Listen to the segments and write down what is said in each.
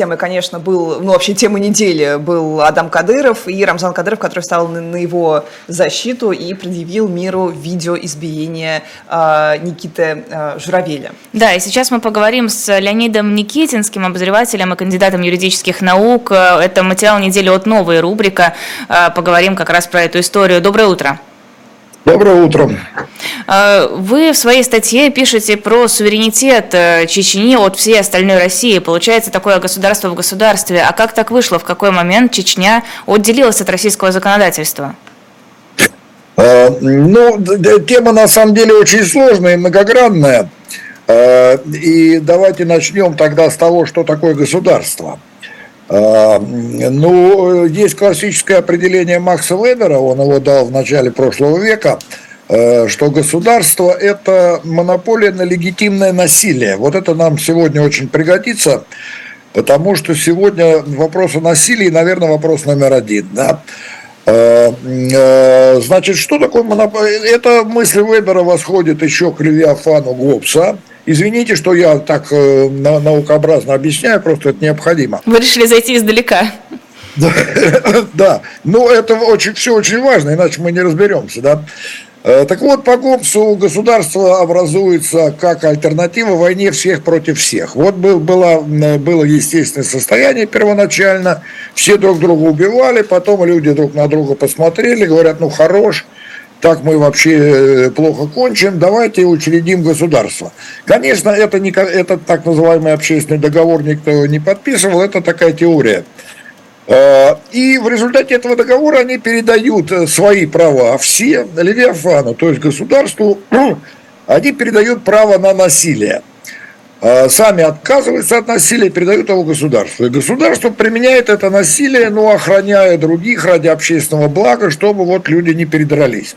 Темой, конечно, был, ну, вообще темой недели был Адам Кадыров и Рамзан Кадыров, который встал на, его защиту и предъявил миру видео избиения э, Никиты э, Журавеля. Да, и сейчас мы поговорим с Леонидом Никитинским, обозревателем и кандидатом юридических наук. Это материал недели от «Новая рубрика». Э, поговорим как раз про эту историю. Доброе утро. Доброе утро. А, вы в своей статье пишете про суверенитет э, Чечни от всей остальной России. Получается такое государство в государстве. А как так вышло? В какой момент Чечня отделилась от российского законодательства? А, ну, тема на самом деле очень сложная и многогранная. А, и давайте начнем тогда с того, что такое государство. А, ну, есть классическое определение Макса Вебера, он его дал в начале прошлого века, э, что государство – это монополия на легитимное насилие. Вот это нам сегодня очень пригодится, потому что сегодня вопрос о насилии, наверное, вопрос номер один. Да? Э, э, значит, что такое монополия? Эта мысль Вебера восходит еще к Левиафану Гоббса – Извините, что я так э, наукообразно объясняю, просто это необходимо. Вы решили зайти издалека. Да, да. ну это очень, все очень важно, иначе мы не разберемся, да. Э, так вот, по Гоббсу государство образуется как альтернатива войне всех против всех. Вот был, было, было естественное состояние первоначально, все друг друга убивали, потом люди друг на друга посмотрели, говорят, ну хорош, так мы вообще э, плохо кончим, давайте учредим государство. Конечно, это, не, это так называемый общественный договор никто не подписывал, это такая теория. А, и в результате этого договора они передают э, свои права все Левиафану, то есть государству, они передают право на насилие. Сами отказываются от насилия, передают его государству. И государство применяет это насилие, ну, охраняя других ради общественного блага, чтобы вот люди не передрались.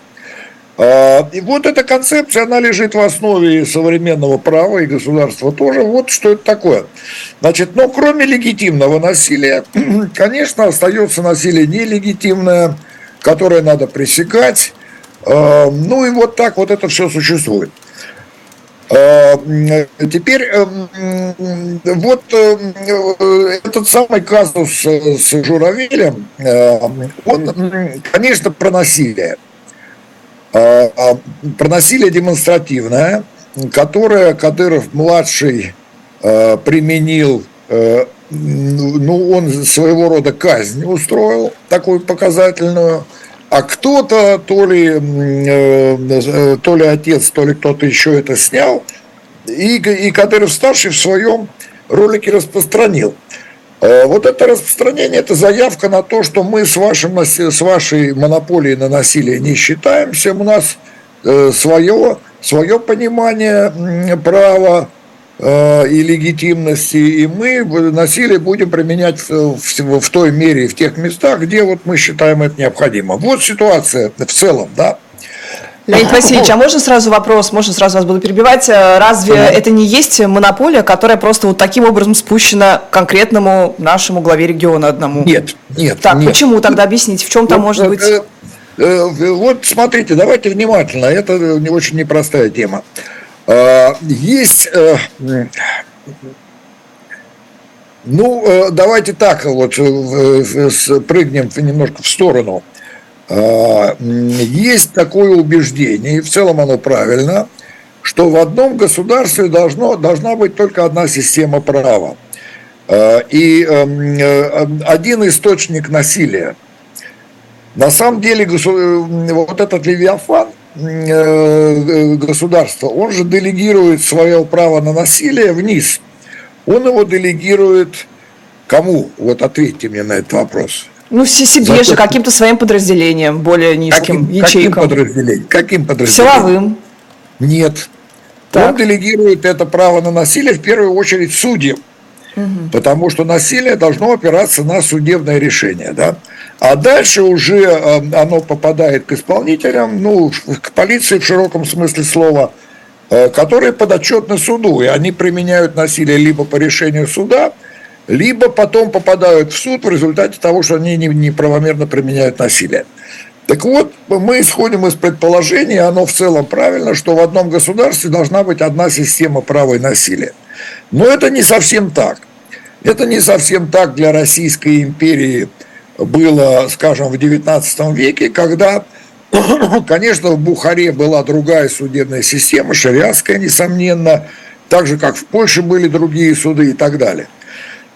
А, и вот эта концепция, она лежит в основе современного права и государства тоже. Вот что это такое. Значит, но кроме легитимного насилия, конечно, остается насилие нелегитимное, которое надо пресекать. А, ну и вот так вот это все существует. А, теперь эм, вот э, этот самый казус с Журавелем, э, он, конечно, про насилие. А, а, про насилие демонстративное, которое Кадыров-младший а, применил, ну, он своего рода казнь устроил, такую показательную, а кто-то, то ли, э, то ли отец, то ли кто-то еще это снял, и, и Кадыров-старший в своем ролике распространил. Э, вот это распространение, это заявка на то, что мы с, вашим, с вашей монополией на насилие не считаемся, у нас э, свое, свое понимание права э, и легитимности, и мы насилие будем применять в, в той мере и в тех местах, где вот мы считаем это необходимо. Вот ситуация в целом, да. Леонид Васильевич, а можно сразу вопрос, можно сразу вас буду перебивать, э, разве да. это не есть монополия, которая просто вот таким образом спущена конкретному нашему главе региона одному? Нет, нет. Так, нет. почему тогда объясните, в чем там может быть... Э, э, вот смотрите, давайте внимательно, это не очень непростая тема. Есть... Ну, давайте так вот прыгнем немножко в сторону. А, есть такое убеждение, и в целом оно правильно, что в одном государстве должно, должна быть только одна система права. А, и эм, э, один источник насилия. На самом деле вот этот Левиафан э, государства, он же делегирует свое право на насилие вниз. Он его делегирует кому? Вот ответьте мне на этот вопрос. Ну, все себе Зато... же, каким-то своим подразделением, более низким каким, ячейкам. Каким подразделением? Каким подразделением? Силовым. Нет. Так. Он делегирует это право на насилие в первую очередь судьям. Угу. Потому что насилие должно опираться на судебное решение. Да? А дальше уже э, оно попадает к исполнителям, ну, к полиции в широком смысле слова, э, которые подотчетны суду. И они применяют насилие либо по решению суда, либо потом попадают в суд в результате того, что они неправомерно применяют насилие. Так вот, мы исходим из предположения, оно в целом правильно, что в одном государстве должна быть одна система права и насилия. Но это не совсем так. Это не совсем так для Российской империи было, скажем, в XIX веке, когда, конечно, в Бухаре была другая судебная система, шариатская, несомненно, так же, как в Польше были другие суды и так далее.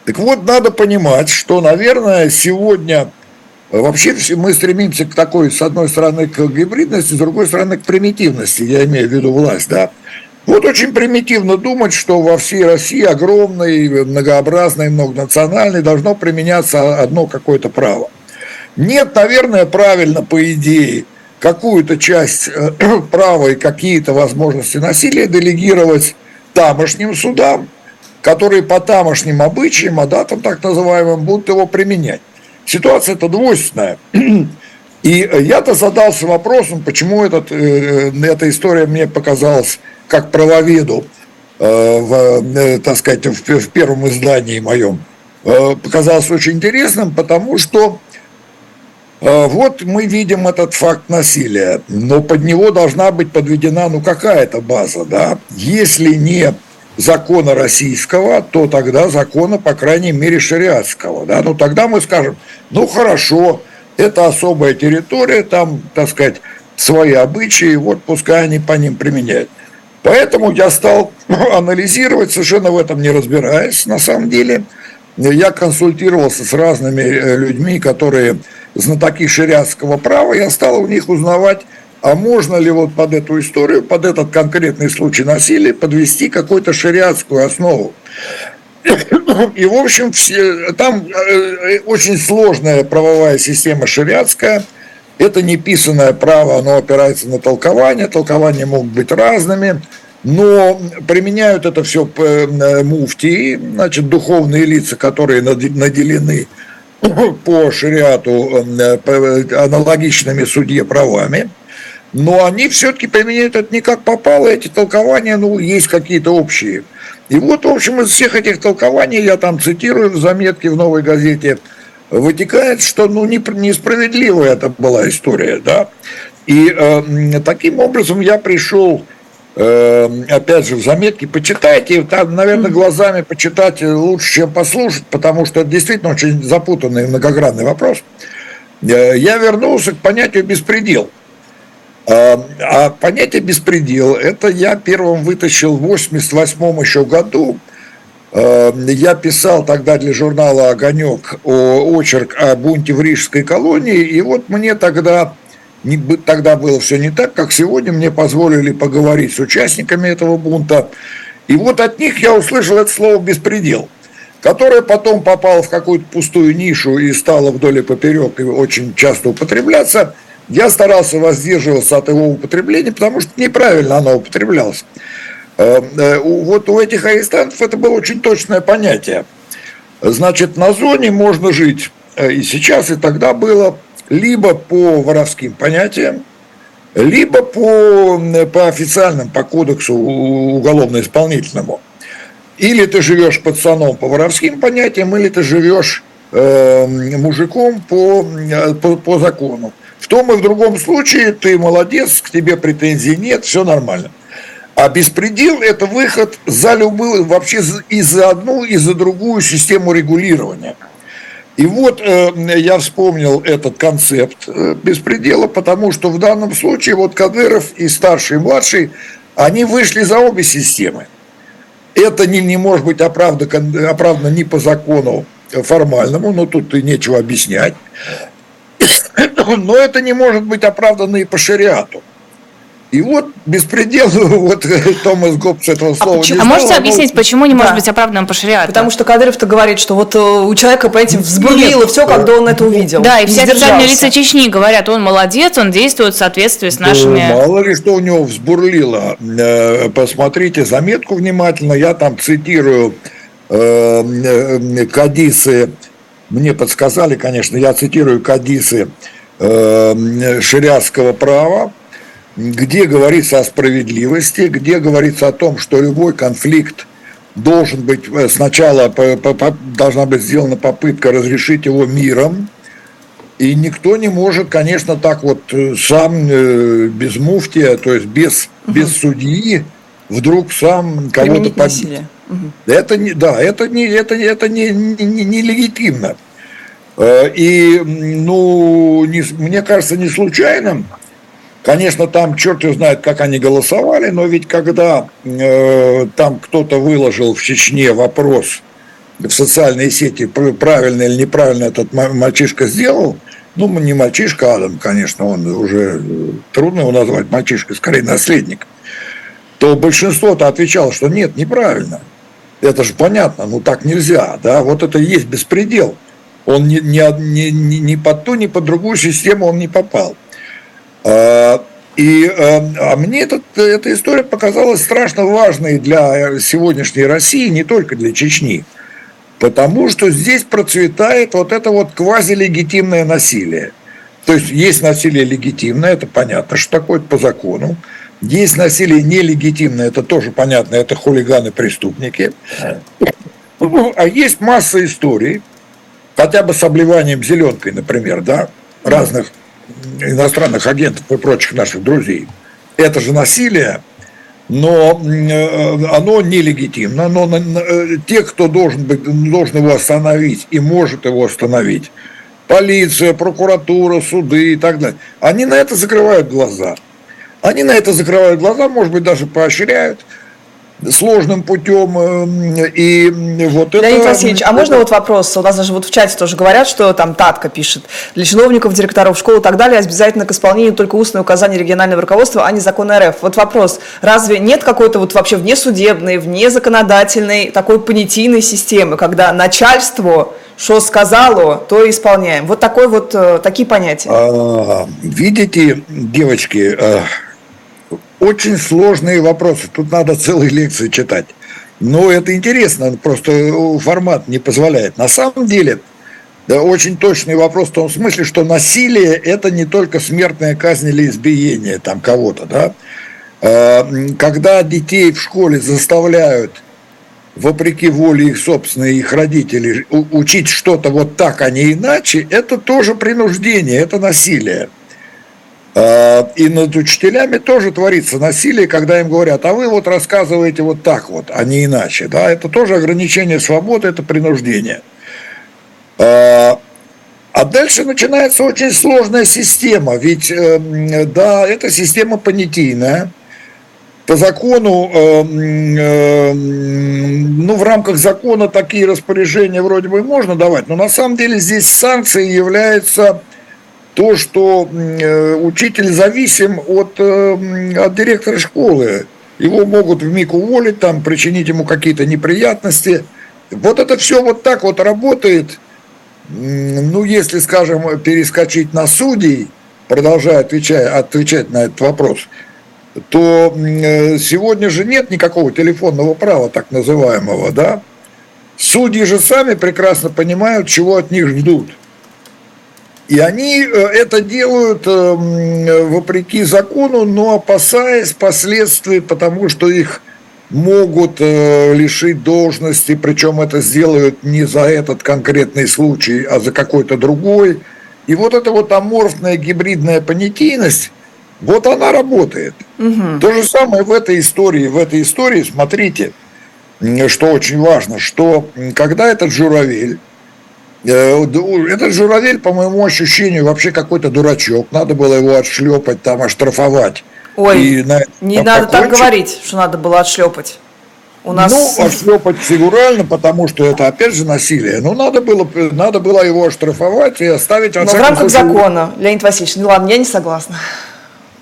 Так вот, надо понимать, что, наверное, сегодня вообще мы стремимся к такой, с одной стороны, к гибридности, с другой стороны, к примитивности, я имею в виду власть, да, вот очень примитивно думать, что во всей России огромной, многообразной, многонациональной должно применяться одно какое-то право. Нет, наверное, правильно, по идее, какую-то часть э, права и какие-то возможности насилия делегировать тамошним судам, которые по тамошним обычаям, а датам так называемым, будут его применять. Ситуация это двойственная. И я-то задался вопросом, почему этот, э, эта история мне показалась как правоведу, э, в, э, так сказать, в, в первом издании моем, э, показалось очень интересным, потому что вот мы видим этот факт насилия, но под него должна быть подведена ну какая-то база, да. Если не закона российского, то тогда закона, по крайней мере, шариатского, да. Ну тогда мы скажем, ну хорошо, это особая территория, там, так сказать, свои обычаи, вот пускай они по ним применяют. Поэтому я стал анализировать, совершенно в этом не разбираясь, на самом деле. Я консультировался с разными э, людьми, которые знатоки шариатского права, я стал у них узнавать, а можно ли вот под эту историю, под этот конкретный случай насилия подвести какую-то шариатскую основу. И, в общем, все, там э, очень сложная правовая система шариатская – это неписанное право, оно опирается на толкование, толкования могут быть разными, но применяют это все э, муфтии, значит, духовные лица, которые наделены по шариату э, аналогичными судье правами, но они все-таки применяют это не как попало, эти толкования, ну, есть какие-то общие. И вот, в общем, из всех этих толкований, я там цитирую в заметке в «Новой газете», вытекает, что ну, не, несправедливая это была история. Да? И э, таким образом я пришел, э, опять же, в заметки, почитайте, там, наверное, глазами почитать лучше, чем послушать, потому что это действительно очень запутанный многогранный вопрос. Э, я вернулся к понятию «беспредел». Э, а понятие «беспредел» это я первым вытащил в 88 еще году – Эм, я писал тогда для журнала «Огонек» очерк о бунте в Рижской колонии, и вот мне тогда, тогда было все не так, как сегодня, мне позволили поговорить с участниками этого бунта, и вот от них я услышал это слово «беспредел», которое потом попало в какую-то пустую нишу и стало вдоль и поперек и очень часто употребляться. Я старался воздерживаться от его употребления, потому что неправильно оно употреблялось. Э, э, вот у этих арестантов это было очень точное понятие. Значит, на зоне можно жить э, и сейчас, и тогда было либо по воровским понятиям, либо по, по официальным, по кодексу уголовно-исполнительному. Или ты живешь пацаном по воровским понятиям, или ты живешь э, мужиком по, по, по закону. В том и в другом случае ты молодец, к тебе претензий нет, все нормально. А беспредел – это выход за любую, вообще и за одну, и за другую систему регулирования. И вот э, я вспомнил этот концепт э, беспредела, потому что в данном случае вот Кадыров и старший, и младший, они вышли за обе системы. Это не, не может быть оправдано, оправдано ни по закону формальному, но тут и нечего объяснять. Но это не может быть оправдано и по шариату. И вот беспредел, вот Томас Гоббс этого а слова а, не знал, А можете объяснить, почему не да. может быть оправданным по шариату? Потому что Кадыров-то говорит, что вот э, у человека, понимаете, взбурлило все, когда он это увидел. Да, и все официальные лица Чечни говорят, он молодец, он действует в соответствии с нашими... Да, мало ли что у него взбурлило. Э, посмотрите заметку внимательно, я там цитирую э, кадисы, мне подсказали, конечно, я цитирую кадисы шариатского права, где говорится о справедливости, где говорится о том, что любой конфликт должен быть э, сначала должна быть сделана попытка разрешить его миром, и никто не может, конечно, так вот э, сам э, без муфтия, то есть без, угу. без судьи, вдруг сам кого-то под... Угу. Это не, да, это не, это, это не, не, не легитимно. Э, и, ну, не, мне кажется, не случайным, Конечно, там черт его знает, как они голосовали, но ведь когда э, там кто-то выложил в Чечне вопрос в социальные сети, правильно или неправильно этот мальчишка сделал, ну, не мальчишка Адам, конечно, он уже э, трудно его назвать мальчишкой, скорее наследник, то большинство-то отвечало, что нет, неправильно. Это же понятно, ну так нельзя, да, вот это и есть беспредел. Он ни, ни, ни, ни под ту, ни под другую систему он не попал. А, и а мне этот, эта история показалась страшно важной для сегодняшней России, не только для Чечни. Потому что здесь процветает вот это вот квазилегитимное насилие. То есть есть насилие легитимное, это понятно, что такое по закону. Есть насилие нелегитимное, это тоже понятно, это хулиганы-преступники. А есть масса историй, хотя бы с обливанием зеленкой, например, да, разных иностранных агентов и прочих наших друзей. Это же насилие, но э, оно нелегитимно. Но э, те, кто должен, быть, должен его остановить и может его остановить, полиция, прокуратура, суды и так далее, они на это закрывают глаза. Они на это закрывают глаза, может быть, даже поощряют – сложным путем. Э, и вот это... Леонид Васильевич, а можно вот вопрос? У нас даже вот в чате тоже говорят, что там Татка пишет. Для чиновников, директоров школ и так далее обязательно к исполнению только устные указания регионального руководства, а не закон РФ. Вот вопрос. Разве нет какой-то вот вообще внесудебной, внезаконодательной такой понятийной системы, когда начальство что сказало, то и исполняем. Вот такой вот, э, такие понятия. А, видите, девочки, э, очень сложные вопросы. Тут надо целые лекции читать. Но это интересно, просто формат не позволяет. На самом деле, да, очень точный вопрос в том смысле, что насилие – это не только смертная казнь или избиение там кого-то. Да? А, когда детей в школе заставляют, вопреки воле их собственной, их родителей, учить что-то вот так, а не иначе, это тоже принуждение, это насилие. А, и над учителями тоже творится насилие, когда им говорят, а вы вот рассказываете вот так вот, а не иначе. Да? Это тоже ограничение свободы, это принуждение. А, а дальше начинается очень сложная система, ведь, эм, да, это система понятийная. По закону, ну, в рамках закона такие распоряжения вроде бы можно давать, но на самом деле здесь санкцией является то, что э, учитель зависим от, э, от директора школы. Его могут в миг уволить, там, причинить ему какие-то неприятности. Вот это все вот так вот работает. Ну, если, скажем, перескочить на судей, продолжая отвечать, отвечать на этот вопрос, то э, сегодня же нет никакого телефонного права, так называемого, да? Судьи же сами прекрасно понимают, чего от них ждут – и они э, это делают э, вопреки закону, но опасаясь последствий, потому что их могут э, лишить должности, причем это сделают не за этот конкретный случай, а за какой-то другой. И вот эта вот аморфная гибридная понятийность, вот она работает. Угу. То же самое в этой истории. В этой истории, смотрите, что очень важно, что когда этот журавель этот журавель, по моему ощущению, вообще какой-то дурачок. Надо было его отшлепать, там, оштрафовать. Ой, и на, не надо покончить. так говорить, что надо было отшлепать. У нас... Ну, отшлепать фигурально, потому что это опять же насилие. Ну, надо было, надо было его оштрафовать и оставить... Но в рамках случае... закона, Леонид Васильевич, ну ладно, я не согласна.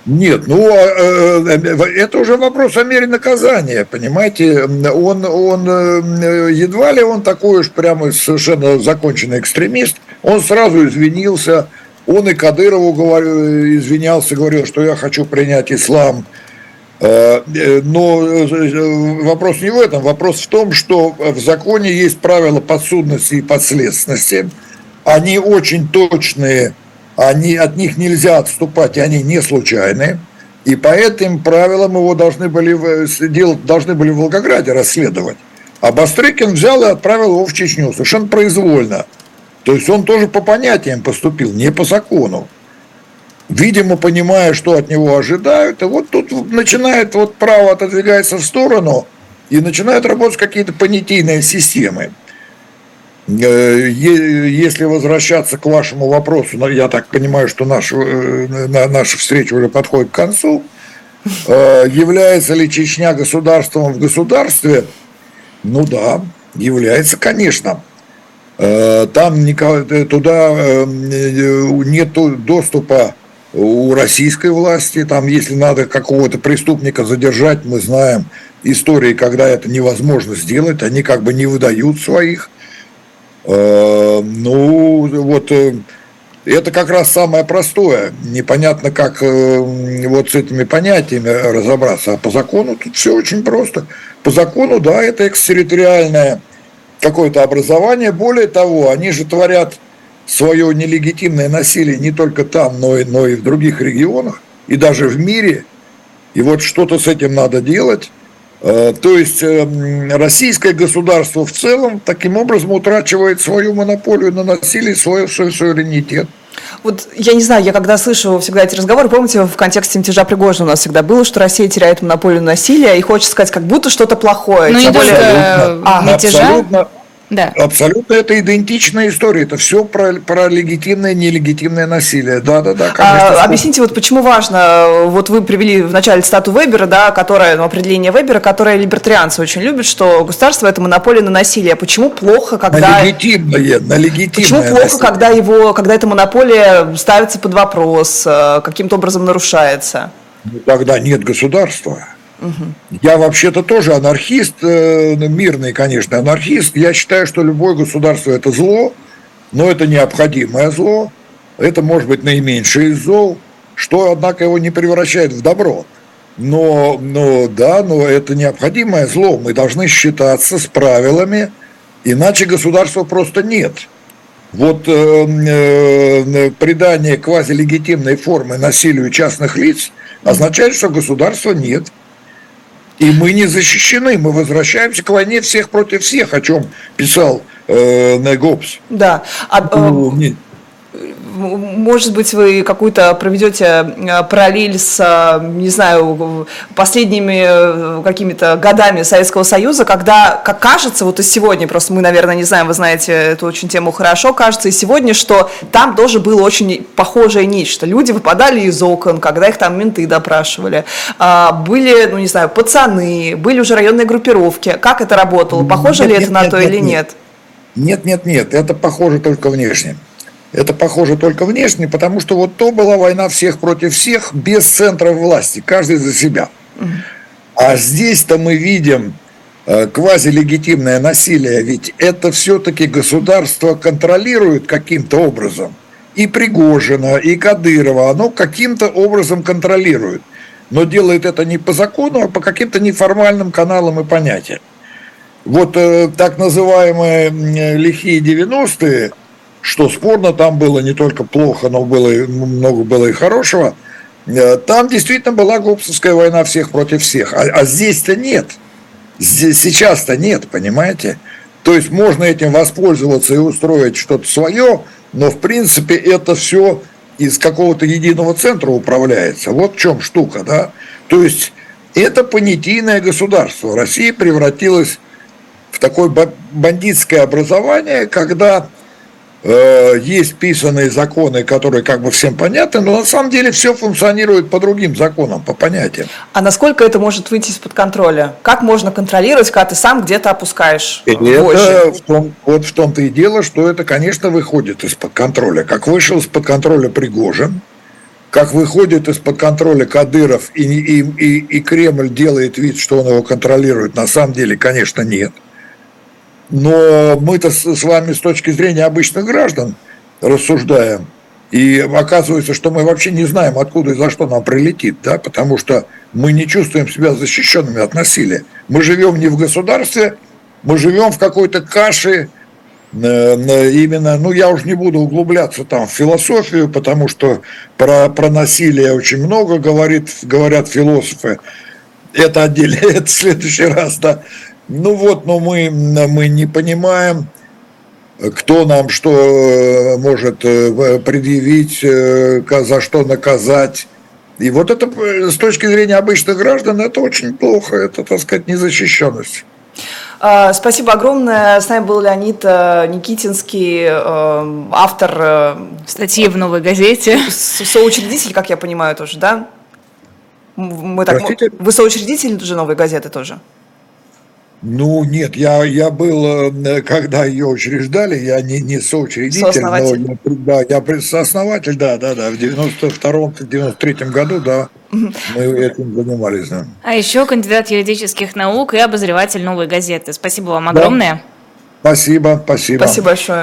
Нет, ну а, э, э, это уже вопрос о мере наказания, понимаете? Он, он э, едва ли он такой уж прямо совершенно законченный экстремист. Он сразу извинился, он и Кадырову говорил, извинялся, говорил, что я хочу принять ислам. Но вопрос не в этом, вопрос в том, что в законе есть правила подсудности и подследственности. Они очень точные они, от них нельзя отступать, и они не случайные. И по этим правилам его должны были, делать, должны были в Волгограде расследовать. А Бастрыкин взял и отправил его в Чечню совершенно произвольно. То есть он тоже по понятиям поступил, не по закону. Видимо, понимая, что от него ожидают, и вот тут начинает вот право отодвигается в сторону, и начинают работать какие-то понятийные системы. Э, если возвращаться к вашему вопросу, я так понимаю, что наша, наша встреча уже подходит к концу, является ли Чечня государством в государстве? Ну да, является, конечно. Там туда нет доступа у российской власти, там, если надо какого-то преступника задержать, мы знаем истории, когда это невозможно сделать, они как бы не выдают своих. Э, ну, вот э, это как раз самое простое. Непонятно, как э, вот с этими понятиями разобраться. А по закону тут все очень просто. По закону, да, это экстерриториальное какое-то образование. Более того, они же творят свое нелегитимное насилие не только там, но и, но и в других регионах, и даже в мире. И вот что-то с этим надо делать. Э, то есть э, российское государство в целом таким образом утрачивает свою монополию на насилие, свой, свой суверенитет. Вот я не знаю, я когда слышу всегда эти разговоры, помните, в контексте мятежа Пригожина у нас всегда было, что Россия теряет монополию на насилие, и хочется сказать, как будто что-то плохое. Ну, не более... абсолютно, а, мятежа. Абсолютно, да. Абсолютно это идентичная история. Это все про, про легитимное и нелегитимное насилие. Да, да, да. Конечно, а, объясните, вот почему важно, вот вы привели в начале стату Вебера, да, которое, ну, определение Вебера, которое либертарианцы очень любят, что государство это монополия на насилие. А почему плохо, когда... На легитимное, на легитимное Почему плохо, насилие? когда, его, когда эта монополия ставится под вопрос, э, каким-то образом нарушается? Ну, тогда нет государства. Я вообще-то тоже анархист, э, мирный, конечно, анархист. Я считаю, что любое государство это зло, но это необходимое зло. Это может быть наименьшее из зол, что, однако, его не превращает в добро. Но, но да, но это необходимое зло. Мы должны считаться с правилами, иначе государства просто нет. Вот э, э, придание квазилегитимной формы насилию частных лиц означает, что государства нет. И мы не защищены, мы возвращаемся к войне всех против всех, о чем писал э, Негопс. Да. А, не, может быть, вы какую-то проведете э, параллель с, э, не знаю, последними э, какими-то годами Советского Союза, когда, как кажется, вот и сегодня, просто мы, наверное, не знаем, вы знаете эту очень тему хорошо, кажется и сегодня, что там тоже было очень похожее нечто. Люди выпадали из окон, когда их там менты допрашивали. А, были, ну, не знаю, пацаны, были уже районные группировки. Как это работало? Похоже нет, ли нет, это на нет, то нет, или нет? Нет, нет, нет, это похоже только внешне. Это похоже только внешне, потому что вот то была война всех против всех, без центра власти, каждый за себя. А здесь-то мы видим э, квазилегитимное насилие, ведь это все-таки государство контролирует каким-то образом. И Пригожина, и Кадырова, оно каким-то образом контролирует. Но делает это не по закону, а по каким-то неформальным каналам и понятиям. Вот э, так называемые лихие 90-е – что спорно там было не только плохо, но было много было и хорошего. Э, там действительно была Гоббсовская война всех против всех. А, а здесь-то нет. Здесь, сейчас-то нет, понимаете? То есть можно этим воспользоваться и устроить что-то свое, но в принципе это все из какого-то единого центра управляется. Вот в чем штука, да? То есть это понятийное государство. Россия превратилась в такое бандитское образование, когда Э, есть писанные законы, которые как бы всем понятны, но на самом деле все функционирует по другим законам, по понятиям. А насколько это может выйти из-под контроля? Как можно контролировать, когда ты сам где-то опускаешь и это в том, Вот в том-то и дело, что это, конечно, выходит из-под контроля. Как вышел из-под контроля Пригожин, как выходит из-под контроля Кадыров, и, и, и, и Кремль делает вид, что он его контролирует, на самом деле, конечно, нет – но мы-то с вами с точки зрения обычных граждан рассуждаем. И оказывается, что мы вообще не знаем, откуда и за что нам прилетит, да, потому что мы не чувствуем себя защищенными от насилия. Мы живем не в государстве, мы живем в какой-то каше, э, именно, ну я уже не буду углубляться там в философию, потому что про, про насилие очень много говорит, говорят философы. Это отдельно, это в следующий раз, да. Ну вот, но мы, мы не понимаем, кто нам что э, может э, предъявить, э, за что наказать. И вот это с точки зрения обычных граждан, это очень плохо, это, так сказать, незащищенность. А, Спасибо огромное. С нами был Леонид Никитинский, автор, Статьи в «Новой газете». со- соучредитель, как я понимаю, тоже, да? Мы так, Простите? вы соучредитель же «Новой газеты» тоже? Ну, нет, я, я был, э, когда ее учреждали, я не, не соучредитель, но Сооснователь. я, да, я сооснователь, да, да, да, в 92-93 году, да, мы этим занимались, да. А еще кандидат юридических наук и обозреватель «Новой газеты». Спасибо вам Да. огромное. Спасибо, спасибо. Спасибо большое.